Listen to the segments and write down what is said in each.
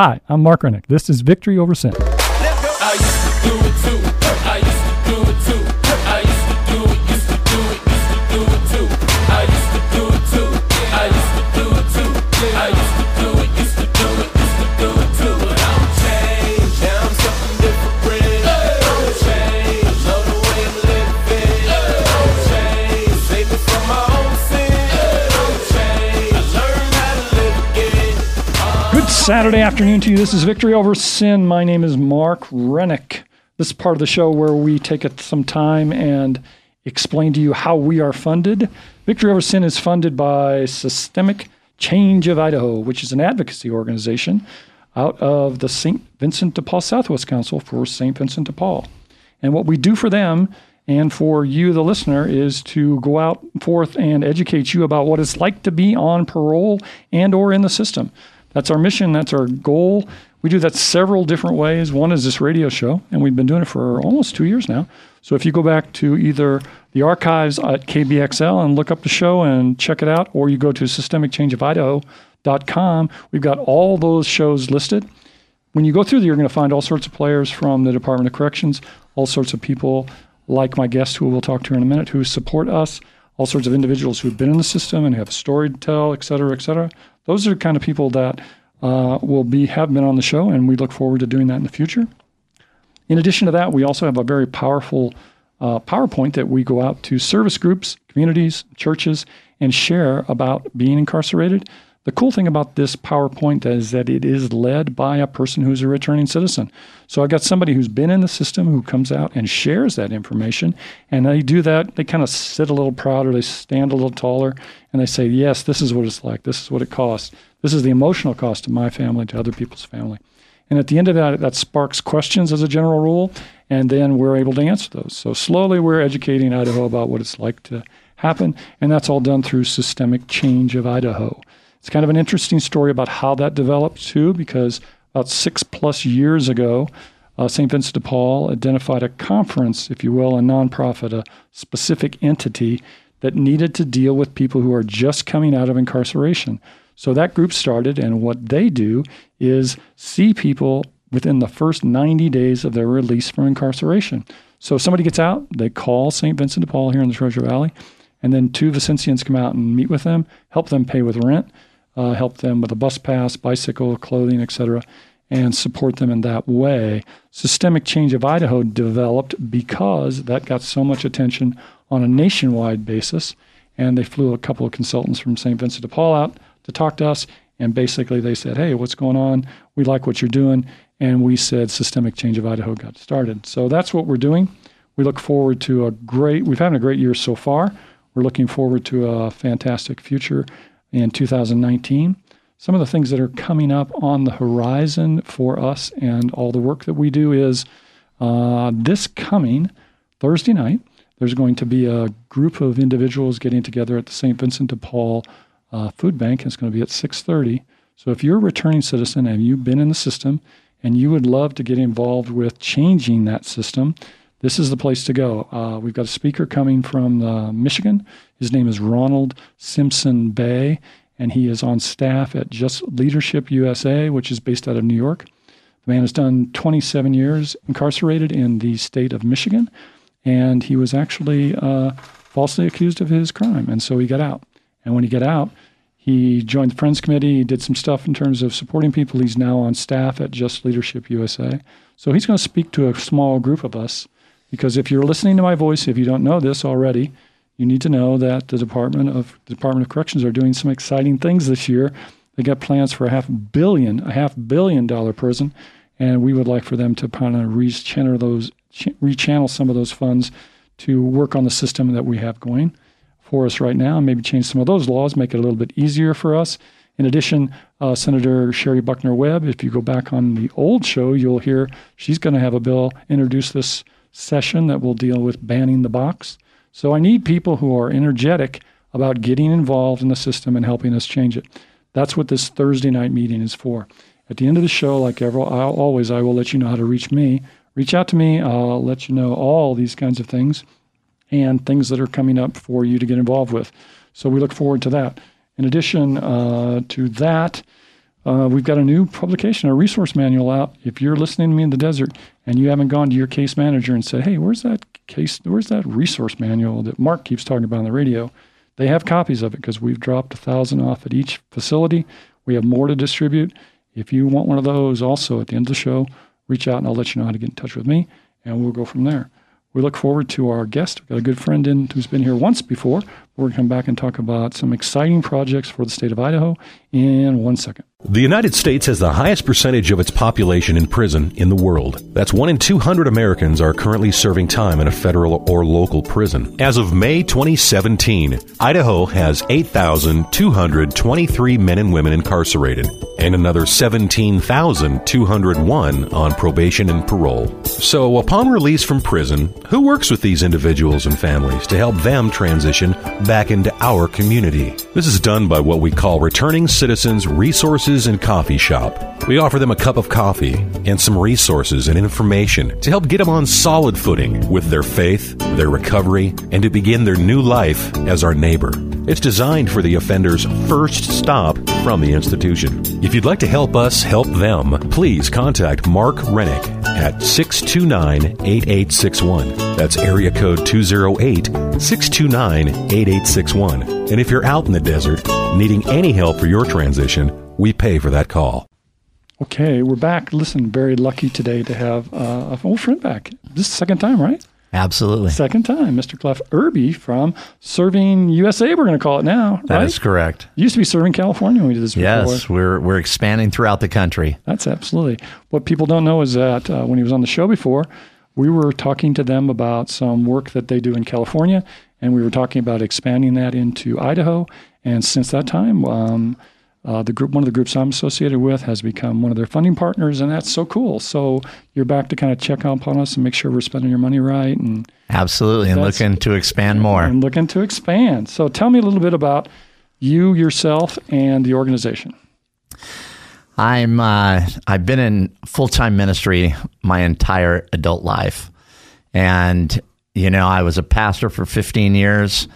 Hi, I'm Mark Rennick. This is Victory Over Sin. Saturday afternoon to you. This is Victory Over Sin. My name is Mark Rennick. This is part of the show where we take some time and explain to you how we are funded. Victory Over Sin is funded by Systemic Change of Idaho, which is an advocacy organization out of the St. Vincent de Paul Southwest Council for St. Vincent de Paul. And what we do for them and for you, the listener, is to go out forth and educate you about what it's like to be on parole and or in the system. That's our mission. That's our goal. We do that several different ways. One is this radio show, and we've been doing it for almost two years now. So if you go back to either the archives at KBXL and look up the show and check it out, or you go to systemicchangeofidaho.com, we've got all those shows listed. When you go through there, you're going to find all sorts of players from the Department of Corrections, all sorts of people like my guest, who we'll talk to in a minute, who support us, all sorts of individuals who've been in the system and have a story to tell, et cetera, et cetera. Those are the kind of people that uh, will be have been on the show, and we look forward to doing that in the future. In addition to that, we also have a very powerful uh, PowerPoint that we go out to service groups, communities, churches, and share about being incarcerated. The cool thing about this PowerPoint is that it is led by a person who's a returning citizen. So I got somebody who's been in the system who comes out and shares that information, and they do that. They kind of sit a little prouder, they stand a little taller, and they say, "Yes, this is what it's like. This is what it costs. This is the emotional cost to my family, to other people's family." And at the end of that, that sparks questions as a general rule, and then we're able to answer those. So slowly, we're educating Idaho about what it's like to happen, and that's all done through Systemic Change of Idaho. It's kind of an interesting story about how that developed too, because about six plus years ago, uh, St. Vincent de Paul identified a conference, if you will, a nonprofit, a specific entity that needed to deal with people who are just coming out of incarceration. So that group started, and what they do is see people within the first 90 days of their release from incarceration. So if somebody gets out, they call St. Vincent de Paul here in the Treasure Valley, and then two Vincentians come out and meet with them, help them pay with rent, uh, help them with a bus pass, bicycle, clothing, etc., and support them in that way. Systemic Change of Idaho developed because that got so much attention on a nationwide basis, and they flew a couple of consultants from St. Vincent de Paul out to talk to us, and basically they said, "Hey, what's going on? We like what you're doing." And we said Systemic Change of Idaho got started. So that's what we're doing. We look forward to a great, we've had a great year so far. We're looking forward to a fantastic future in 2019. Some of the things that are coming up on the horizon for us and all the work that we do is uh, this coming Thursday night, there's going to be a group of individuals getting together at the St. Vincent de Paul uh, Food Bank. It's going to be at 6:30. So if you're a returning citizen and you've been in the system and you would love to get involved with changing that system, this is the place to go. Uh, we've got a speaker coming from uh, Michigan. His name is Ronald Simpson-Bey, and he is on staff at Just Leadership USA, which is based out of New York. The man has done 27 years incarcerated in the state of Michigan, and he was actually uh, falsely accused of his crime, and so he got out. And when he got out, he joined the Friends Committee. He did some stuff in terms of supporting people. He's now on staff at Just Leadership USA. So he's going to speak to a small group of us because if you're listening to my voice, if you don't know this already, you need to know that the Department of the Department of Corrections are doing some exciting things this year. They got plans for a half billion, a half billion dollar prison, and we would like for them to kind of rechannel those, rechannel some of those funds to work on the system that we have going for us right now, and maybe change some of those laws, make it a little bit easier for us. In addition, uh, Senator Cherie Buckner-Webb, if you go back on the old show, you'll hear she's going to have a bill introduce this session that will deal with banning the box. So I need people who are energetic about getting involved in the system and helping us change it. That's what this Thursday night meeting is for. At the end of the show, like ever, I'll, always, I will let you know how to reach me. Reach out to me. I'll let you know all these kinds of things and things that are coming up for you to get involved with. So we look forward to that. In addition uh, to that, uh, we've got a new publication, a resource manual out. If you're listening to me in the desert and you haven't gone to your case manager and said, "Hey, where's that case? Where's that resource manual that Mark keeps talking about on the radio?" They have copies of it because we've dropped a thousand off at each facility. We have more to distribute. If you want one of those, also at the end of the show, reach out and I'll let you know how to get in touch with me, and we'll go from there. We look forward to our guest. We've got a good friend in who's been here once before. We're going to come back and talk about some exciting projects for the state of Idaho in one second. The United States has the highest percentage of its population in prison in the world. That's 1 in 200 Americans are currently serving time in a federal or local prison. As of May 2017, Idaho has 8,223 men and women incarcerated and another 17,201 on probation and parole. So, upon release from prison, who works with these individuals and families to help them transition back into our community? This is done by what we call Returning Citizens Resources and Coffee Shop. We offer them a cup of coffee and some resources and information to help get them on solid footing with their faith, their recovery, and to begin their new life as our neighbor. It's designed for the offender's first stop from the institution. If you'd like to help us help them, please contact Mark Rennick at 629 8861. That's area code 208 629 8861. And if you're out in the desert needing any help for your transition, we pay for that call. Okay, we're back. Listen, very lucky today to have uh, an old friend back. This is the second time, right? Absolutely. Second time, Mr. Clef Irby from Serving USA. We're going to call it now. That right? is correct. Used to be Serving California when we did this before. Yes, we're we're expanding throughout the country. That's absolutely. What people don't know is that uh, when he was on the show before, we were talking to them about some work that they do in California, and we were talking about expanding that into Idaho. And since that time, um, uh, the group, one of the groups I'm associated with, has become one of their funding partners, and that's so cool. So you're back to kind of check up on us and make sure we're spending your money right, and Absolutely, and looking to expand more. and looking to expand. So tell me a little bit about you yourself and the organization. I'm uh, I've been in full time ministry my entire adult life, and you know I was a pastor for 15 years,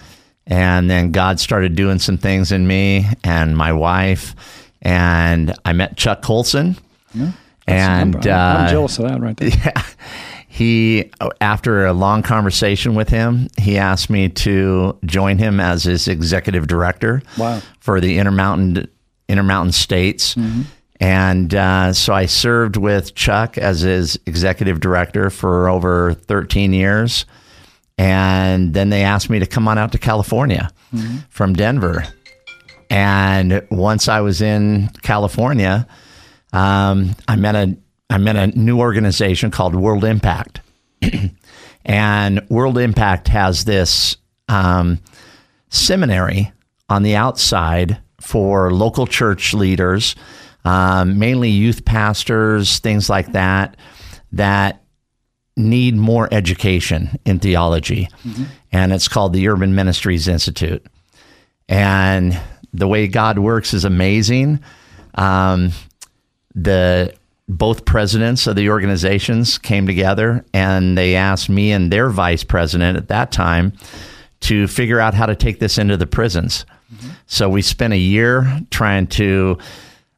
and then God started doing some things in me and my wife, and I met Chuck Colson, and I'm, I'm uh, jealous of that right there. he after a long conversation with him he asked me to join him as his executive director Wow. for the intermountain intermountain states. And uh, so i served with chuck as his executive director for over 13 years and then they asked me to come on out to california from denver. And once i was in california um, I met a I met a new organization called World Impact, and World Impact has this um, seminary on the outside for local church leaders, um, mainly youth pastors, things like that, that need more education in theology, and it's called the Urban Ministries Institute. And the way God works is amazing. Um, the both presidents of the organizations came together and they asked me and their vice president at that time to figure out how to take this into the prisons. So we spent a year trying to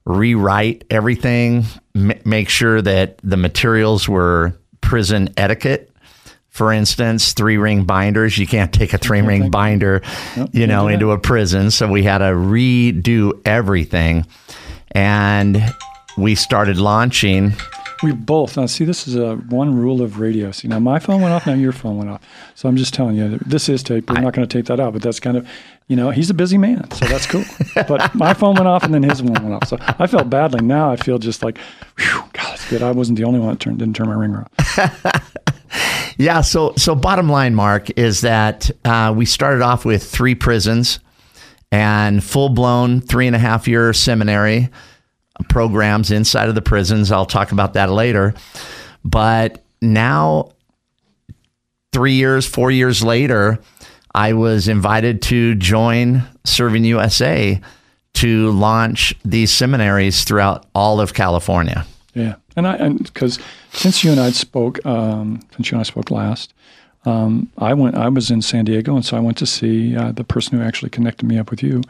rewrite everything, m- make sure that the materials were prison etiquette. For instance, three ring binders. You can't take a three ring binder, you know, into a prison. So we had to redo everything. And we started launching. We both now see. This is a one rule of radio. See, now my phone went off. Now your phone went off. So I'm just telling you, this is tape. We're not going to tape that out. But that's kind of, you know, he's a busy man, so that's cool. but my phone went off, and then his one went off. So I felt badly. Now I feel just like, whew, God, it's good. I wasn't the only one that turned, didn't turn my ringer off. Yeah. So, so bottom line, Mark, is that uh, we started off with three prisons and full blown three and a half year seminary programs inside of the prisons. I'll talk about that later. But now, three years, four years later, I was invited to join Serving USA to launch these seminaries throughout all of California. Yeah, and I and because since you and I spoke, um, since you and I spoke last, um, I went. I was in San Diego, and so I went to see uh, the person who actually connected me up with you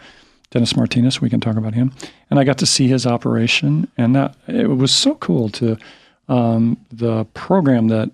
Dennis Martinez. We can talk about him. And I got to see his operation, and that it was so cool to um, the program that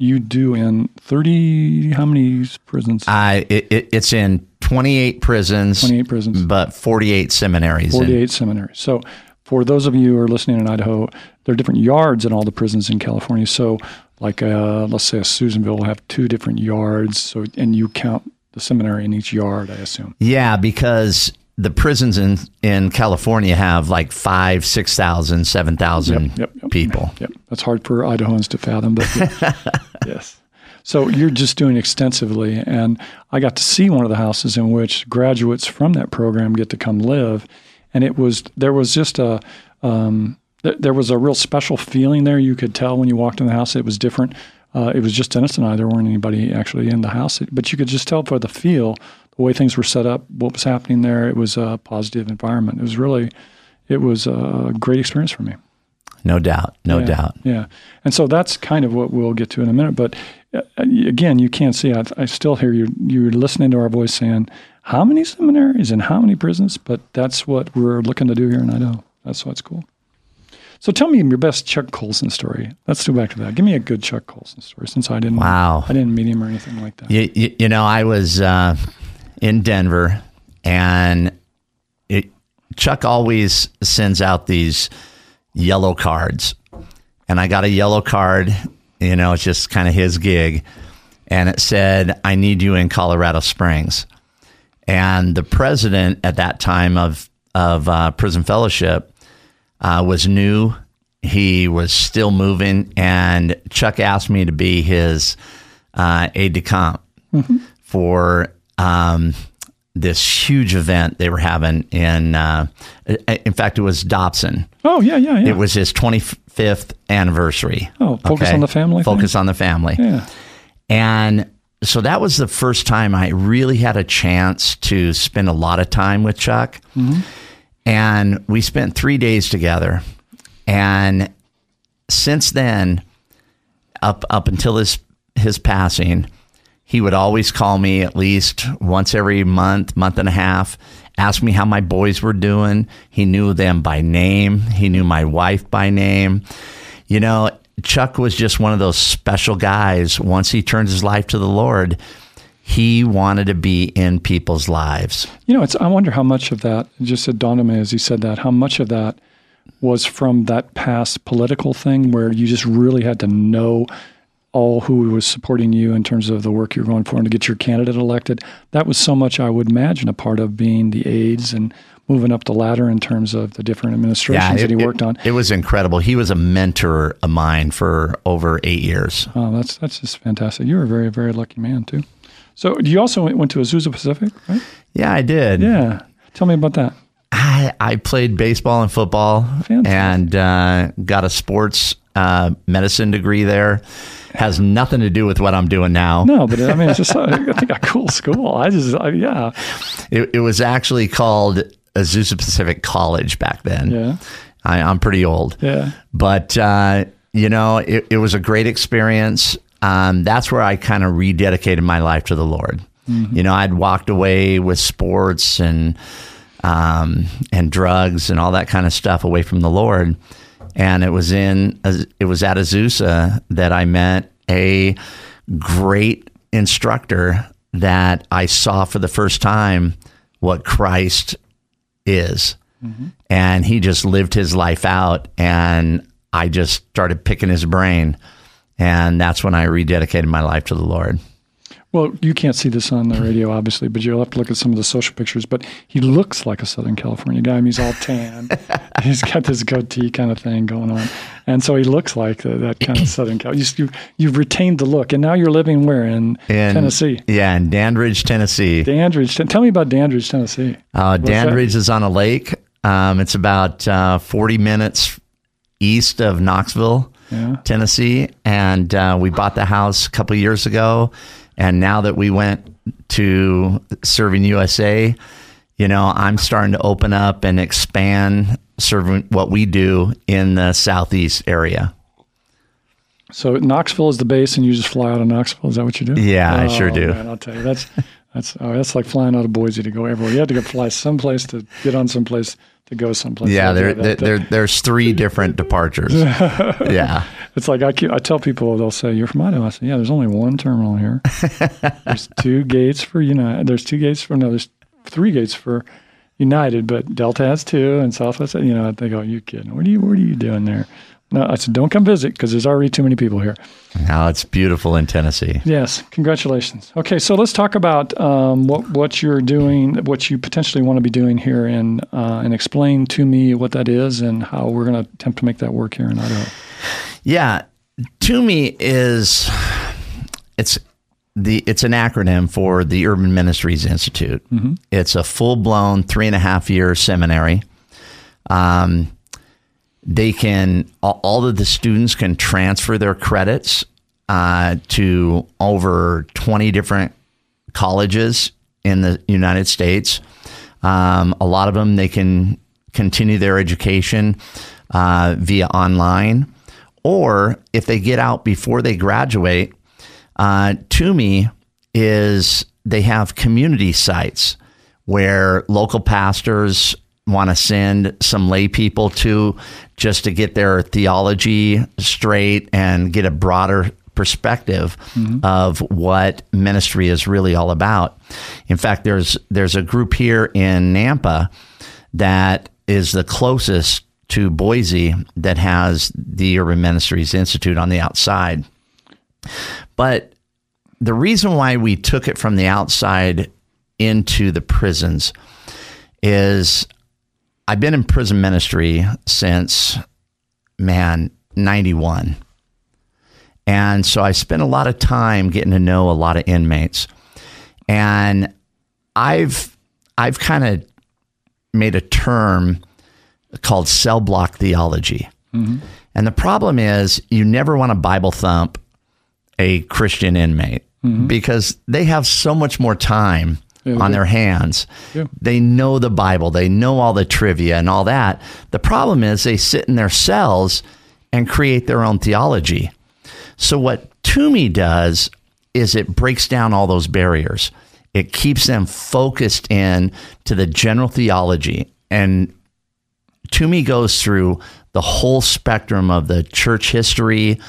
you do in thirty. How many prisons? I it, it, it's in 28 prisons, 28 prisons. but 48 seminaries. And- 48 seminaries. So, for those of you who are listening in Idaho, there are different yards in all the prisons in California. So, like uh, let's say a Susanville will have two different yards. So, and you count the seminary in each yard, I assume. Yeah, because the prisons in, in California have like five, 6,000, 7,000 Yep, yep, yep. People. Yep, that's hard for Idahoans to fathom, but yeah. yes. So you're just doing extensively, and I got to see one of the houses in which graduates from that program get to come live, and it was there was just a um, th- there was a real special feeling there. You could tell when you walked in the house; it was different. Uh, it was just Dennis and I. There weren't anybody actually in the house, but you could just tell by the feel, the way things were set up, what was happening there. It was a positive environment. It was really, it was a great experience for me. No doubt. No Yeah, doubt. Yeah. And so that's kind of what we'll get to in a minute. But uh, again, you can't see. I, I still hear you. You're listening to our voice saying, how many seminaries and how many prisons? But that's what we're looking to do here in Idaho. That's what's cool. So tell me your best Chuck Colson story. Let's go back to that. Give me a good Chuck Colson story since I didn't. Wow. I didn't meet him or anything like that. You, you, you know, I was uh, in Denver, and it, Chuck always sends out these yellow cards, and I got a yellow card. You know, it's just kind of his gig, and it said, "I need you in Colorado Springs." And the president at that time of of uh, Prison Fellowship uh, was new. He was still moving, and Chuck asked me to be his uh, aide de camp for um, this huge event they were having in. Uh, in fact, it was Dobson. Oh yeah, yeah, yeah. It was his 25th anniversary. Oh, focus on the family thing? Focus on the family. yeah. And so that was the first time I really had a chance to spend a lot of time with Chuck. And we spent three days together. And since then, up up until his his passing, he would always call me at least once every month, month and a half, ask me how my boys were doing. He knew them by name. He knew my wife by name. You know, Chuck was just one of those special guys. Once he turned his life to the Lord, he wanted to be in people's lives. You know, it's. I wonder how much of that just it dawned on me as he said that. How much of that was from that past political thing where you just really had to know all who was supporting you in terms of the work you're going for and to get your candidate elected. That was so much I would imagine a part of being the aides and moving up the ladder in terms of the different administrations that he worked on. It was incredible. He was a mentor of mine for over eight years. Oh, that's that's just fantastic. You were a very very lucky man too. So you also went to Azusa Pacific, right? Yeah, I did. Yeah. Tell me about that. I, I played baseball and football Fantastic. and uh, got a sports uh, medicine degree there. Has nothing to do with what I'm doing now. No, but I mean, it's just I think a cool school. I just I, yeah It, it was actually called Azusa Pacific College back then. yeah I, I'm pretty old. yeah. But, uh, you know, it, it was a great experience. Um, that's where I kind of rededicated my life to the Lord. You know, I'd walked away with sports and um, and drugs and all that kind of stuff away from the Lord. And it was in it was at Azusa that I met a great instructor that I saw for the first time what Christ is. And he just lived his life out. And I just started picking his brain. And that's when I rededicated my life to the Lord. Well, you can't see this on the radio, obviously, but you'll have to look at some of the social pictures. But he looks like a Southern California guy. I mean, he's all tan. he's got this goatee kind of thing going on, and so he looks like the, that kind of Southern Cal. You, you, you've retained the look, and now you're living where in, In, Tennessee. Yeah, in Dandridge, Tennessee. Dandridge. Tell me about Dandridge, Tennessee. Uh, that? Dandridge is on a lake. Um, it's about uh, 40 minutes east of Knoxville, Yeah. Tennessee. And uh, we bought the house a couple years ago. And now that we went to Serving USA, you know, I'm starting to open up and expand serving what we do in the southeast area. So Knoxville is the base, and you just fly out of Knoxville. Is that what you do? Yeah, I sure Oh, do. Man, I'll tell you, that's That's oh, that's like flying out of Boise to go everywhere. You had to go fly someplace to get on someplace to go someplace. Yeah, there, there, there, there's three different departures. yeah. It's like I keep, I tell people they'll say you're from Idaho. I say yeah. There's only one terminal here. there's two gates for United. There's two gates for no. There's three gates for United, but Delta has two and Southwest. You know, they go, you kidding? What are you What are you doing there? No, I said don't come visit because there's already too many people here. Now it's beautiful in Tennessee. Yes, congratulations. Okay, so let's talk about um, what what you're doing, what you potentially want to be doing here, and uh, and explain to me what that is and how we're going to attempt to make that work here in Idaho. Yeah, TUMI is it's the it's an acronym for the Urban Ministries Institute. It's a full blown three and a half year seminary. Um, they can all of the students can transfer their credits uh, to over twenty different colleges in the United States. Um, a lot of them they can continue their education uh, via online, or if they get out before they graduate, uh, me, is they have community sites where local pastors want to send some lay people to just to get their theology straight and get a broader perspective mm-hmm. of what ministry is really all about. In fact, there's there's a group here in Nampa that is the closest to Boise that has the Urban Ministries Institute on the outside. But the reason why we took it from the outside into the prisons is I've been in prison ministry since, man, 91. And so I spent a lot of time getting to know a lot of inmates. And I've I've kind of made a term called cell block theology. Mm-hmm. And the problem is you never want to Bible thump a Christian inmate mm-hmm. because they have so much more time Yeah, on their hands. Yeah. They know the Bible, they know all the trivia and all that. The problem is they sit in their cells and create their own theology. So what TUMI does is it breaks down all those barriers. It keeps them focused in to the general theology and TUMI goes through the whole spectrum of the church history,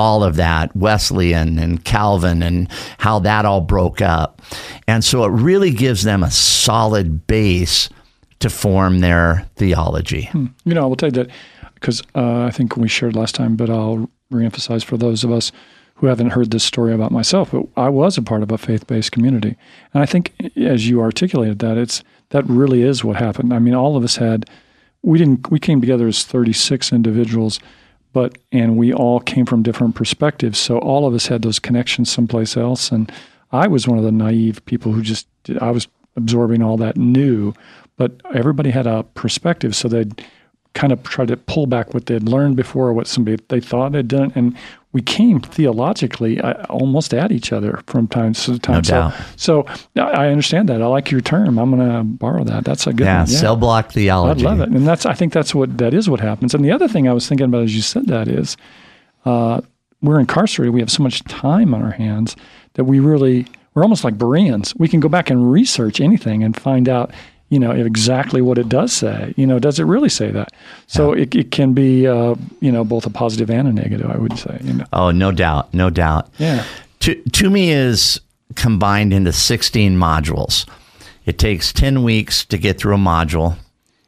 all of that, Wesleyan and Calvin, and how that all broke up. And so it really gives them a solid base to form their theology. You know, I will tell you that because uh, I think we shared last time, but I'll reemphasize for those of us who haven't heard this story about myself. But I was a part of a faith-based community, and I think as you articulated that, it's that really is what happened. I mean, all of us had we didn't we came together as 36 individuals but and we all came from different perspectives. So all of us had those connections someplace else. And i was one of the naive people who just i was absorbing all that new but everybody had a perspective. So they'd kind of try to pull back what they'd learned before or what somebody they thought had done. And we came theologically uh, almost at each other from time to time doubt. so so i understand that i like your term i'm going to borrow that that's a good Yeah, one cell block theology. I love it, and that's I think that's what that is what happens. And the other thing I was thinking about as you said that is, uh, we're incarcerated. We have so much time on our hands that we really we're almost like Bereans. We can go back and research anything and find out, you know, exactly what it does say. You know, does it really say that? So it, it can be, uh, you know, both a positive and a negative. I would say. You know. Oh, no doubt, no doubt. Yeah. To, TUMI is combined into 16 modules. It takes 10 weeks to get through a module,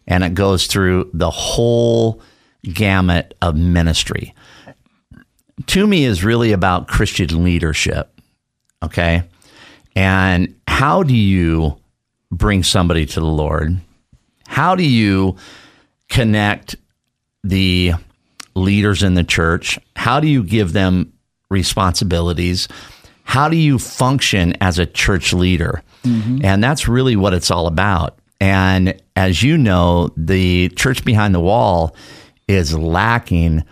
and it goes through the whole gamut of ministry. TUMI is really about Christian leadership, okay? And how do you bring somebody to the Lord? How do you connect the leaders in the church? How do you give them responsibilities? How do you function as a church leader? Mm-hmm. And that's really what it's all about. And as you know, the church behind the wall is lacking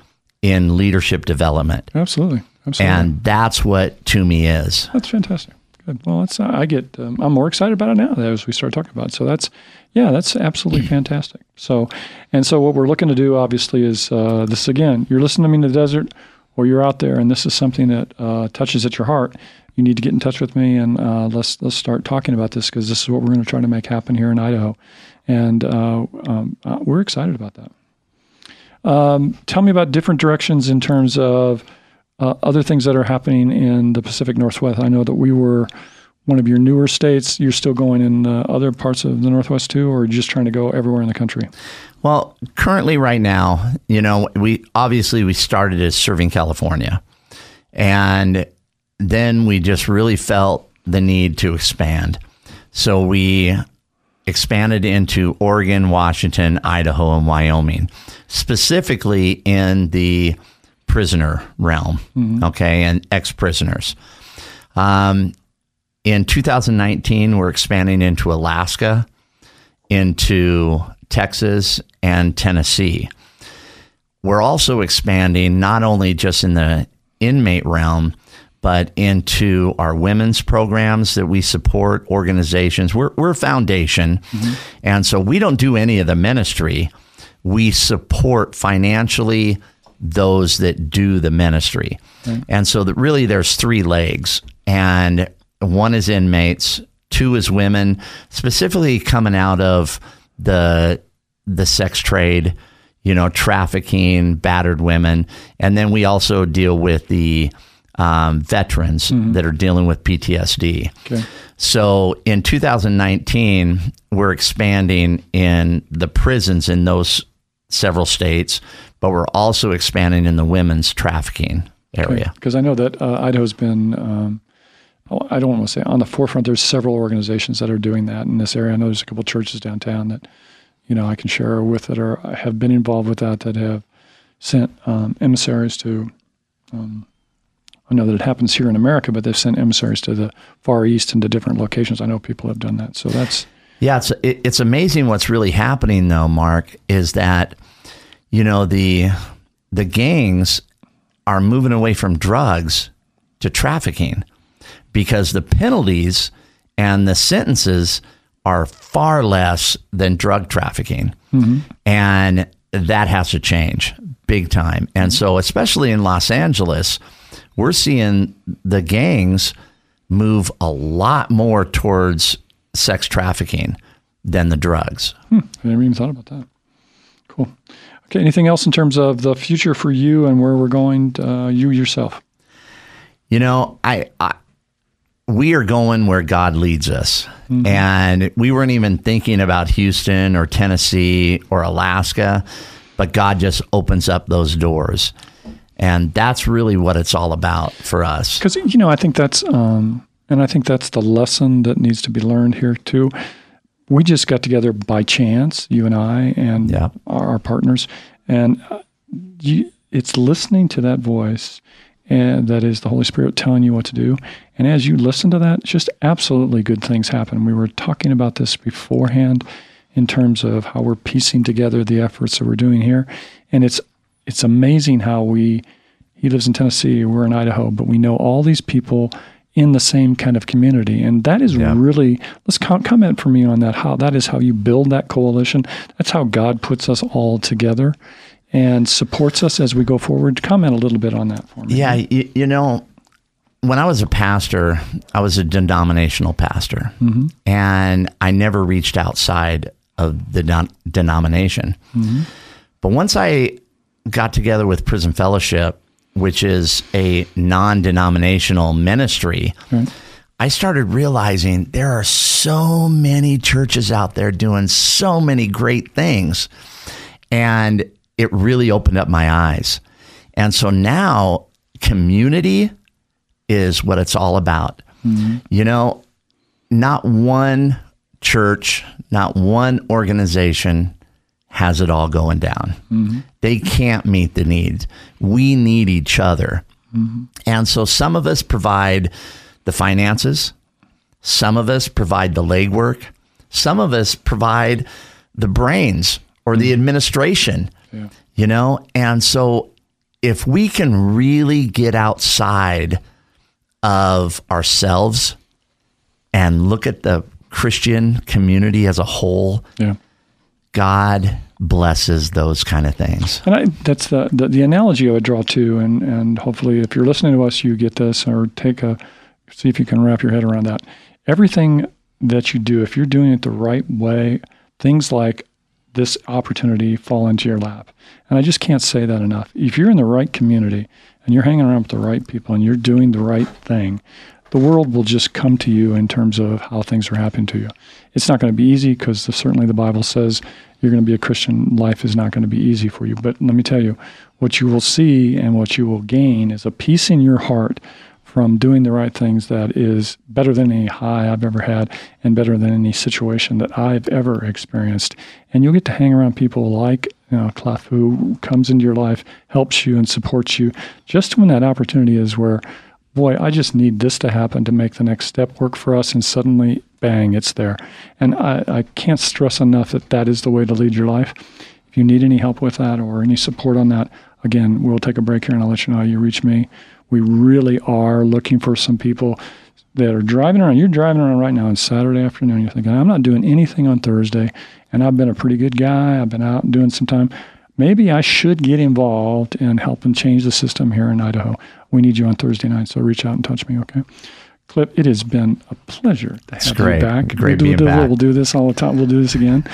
in leadership development. Absolutely. Absolutely. And that's what TUMI is. That's fantastic. Good. Well, that's uh, I get. Um, I'm more excited about it now as we start talking about. it. So that's yeah, that's absolutely fantastic. So, and so what we're looking to do obviously is uh, this again. You're listening to me in the desert, or you're out there and this is something that uh, touches at your heart, you need to get in touch with me and uh, let's let's start talking about this because this is what we're going to try to make happen here in Idaho, and uh, um, uh, we're excited about that. Um, tell me about different directions in terms of uh, other things that are happening in the Pacific Northwest. I know that we were one of your newer states. You're still going in uh, other parts of the Northwest too, or just trying to go everywhere in the country? Well, currently, right now, you know, we obviously we started as serving California, and then we just really felt the need to expand. So we expanded into Oregon, Washington, Idaho, and Wyoming, specifically in the prisoner realm, okay, and ex prisoners. Um, in 2019, we're expanding into Alaska, into Texas, and Tennessee. We're also expanding not only just in the inmate realm, but into our women's programs that we support, organizations. We're, we're a foundation. And so we don't do any of the ministry. We support financially those that do the ministry. And so that really there's three legs. And one is inmates, two is women, specifically coming out of the the sex trade, you know, trafficking, battered women, and then we also deal with the um, veterans that are dealing with PTSD. Okay. So in 2019, we're expanding in the prisons in those several states, but we're also expanding in the women's trafficking area. Because I know that uh, Idaho's been, um, oh, I don't want to say on the forefront. There's several organizations that are doing that in this area. I know there's a couple churches downtown that, you know, I can share with that are have been involved with that that have sent um, emissaries to. Um, I know that it happens here in America, but they've sent emissaries to the Far East and to different locations. I know people have done that. So that's Yeah, it's it, it's amazing what's really happening though, Mark, is that you know the the gangs are moving away from drugs to trafficking because the penalties and the sentences are far less than drug trafficking. Mm-hmm. And that has to change big time. And mm-hmm. so especially in Los Angeles, we're seeing the gangs move a lot more towards sex trafficking than the drugs. I never even thought about that. Cool. Okay. Anything else in terms of the future for you and where we're going? Uh, you yourself. You know, I, I we are going where God leads us. And we weren't even thinking about Houston or Tennessee or Alaska, but God just opens up those doors. And that's really what it's all about for us. Because you know, I think that's, um, and I think that's the lesson that needs to be learned here too. We just got together by chance, you and I, and Yeah. our, our partners, and uh, you, it's listening to that voice, and that is the Holy Spirit telling you what to do. And as you listen to that, just absolutely good things happen. We were talking about this beforehand in terms of how we're piecing together the efforts that we're doing here, and it's it's amazing how we he lives in Tennessee, we're in Idaho, but we know all these people in the same kind of community. And that is Yeah. really, let's com- comment for me on that. How that is how you build that coalition. That's how God puts us all together and supports us as we go forward. Comment a little bit on that for me. Yeah, you, you know, when I was a pastor, I was a denominational pastor, mm-hmm. and I never reached outside of the don- denomination. Mm-hmm. But once I got together with Prison Fellowship, which is a non denominational ministry, hmm. I started realizing there are so many churches out there doing so many great things. And it really opened up my eyes. And so now community is what it's all about. Hmm. You know, not one church, not one organization has it all going down. Hmm. They can't meet the needs. We need each other. Mm-hmm. And so some of us provide the finances, some of us provide the legwork, some of us provide the brains or the mm-hmm. administration. Yeah. You know, and so if we can really get outside of ourselves and look at the Christian community as a whole, Yeah. God blesses those kind of things. And I, that's the, the the analogy I would draw to, and and hopefully, if you're listening to us, you get this, or take a see if you can wrap your head around that. Everything that you do, if you're doing it the right way, things like this opportunity fall into your lap. And I just can't say that enough. If you're in the right community and you're hanging around with the right people and you're doing the right thing, the world will just come to you in terms of how things are happening to you. It's not going to be easy because certainly the Bible says you're going to be a Christian. Life is not going to be easy for you. But let me tell you, what you will see and what you will gain is a peace in your heart from doing the right things that is better than any high I've ever had and better than any situation that I've ever experienced. And you'll get to hang around people like you know, Clef, who comes into your life, helps you, and supports you just when that opportunity is where, boy, I just need this to happen to make the next step work for us. And suddenly, bang, it's there. And I, I can't stress enough that that is the way to lead your life. If you need any help with that or any support on that, again, we'll take a break here and I'll let you know how you reach me. We really are looking for some people that are driving around. You're driving around right now on Saturday afternoon. You're thinking, I'm not doing anything on Thursday, and I've been a pretty good guy. I've been out doing some time. Maybe I should get involved in helping change the system here in Idaho. We need you on Thursday night, so reach out and touch me, okay? Clef, it has been a pleasure to have great. you back. Great we'll do, being do- back. We'll do this all the time. We'll do this again.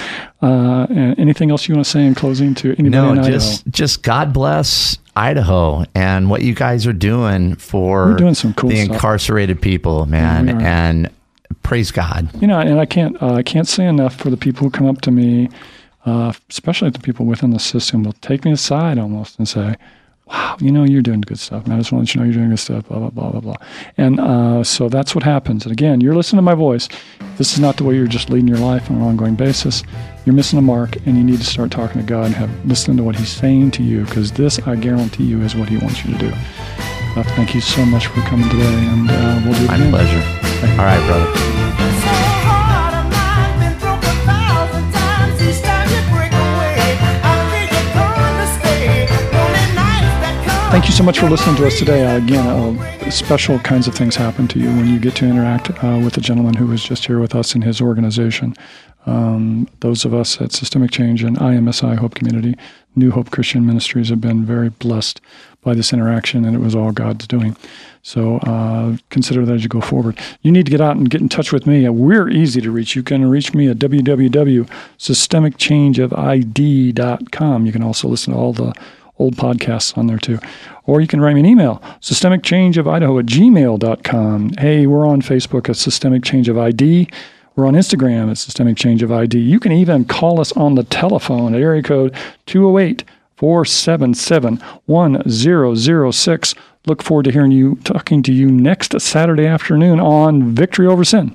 Uh, and anything else you want to say in closing to anybody No, in Idaho? just just God bless Idaho and what you guys are doing for We're doing some cool the stuff. incarcerated people, man. are. and praise God. you know, and I can't uh, I can't say enough for the people who come up to me, uh, especially the people within the system, will take me aside almost and say, "Wow, you know, you're doing good stuff, man. I just want to let you know you're doing good stuff." Blah blah blah blah blah. And uh, so that's what happens. And again, you're listening to my voice. This is not the way you're just leading your life on an ongoing basis. You're missing a mark, and you need to start talking to God and have listening to what He's saying to you, because this, I guarantee you, is what He wants you to do. Uh, thank you so much for coming today, and uh, we'll do it My again. pleasure. All right, brother. Thank you so much for listening to us today. Uh, again, uh, special kinds of things happen to you when you get to interact uh, with the gentleman who was just here with us in his organization. Um, those of us at Systemic Change and IMSI Hope Community, New Hope Christian Ministries, have been very blessed by this interaction, and it was all God's doing. So uh, consider that as you go forward. You need to get out and get in touch with me. Uh, We're easy to reach. You can reach me at www.systemicchangeofid.com. You can also listen to all the old podcasts on there too. Or you can write me an email, systemicchangeofidaho at gmail.com. Hey, we're on Facebook at Systemic Change of ID. We're on Instagram at Systemic Change of ID. You can even call us on the telephone at area code 208 477 1006. Look forward to hearing you, talking to you next Saturday afternoon on Victory Over Sin.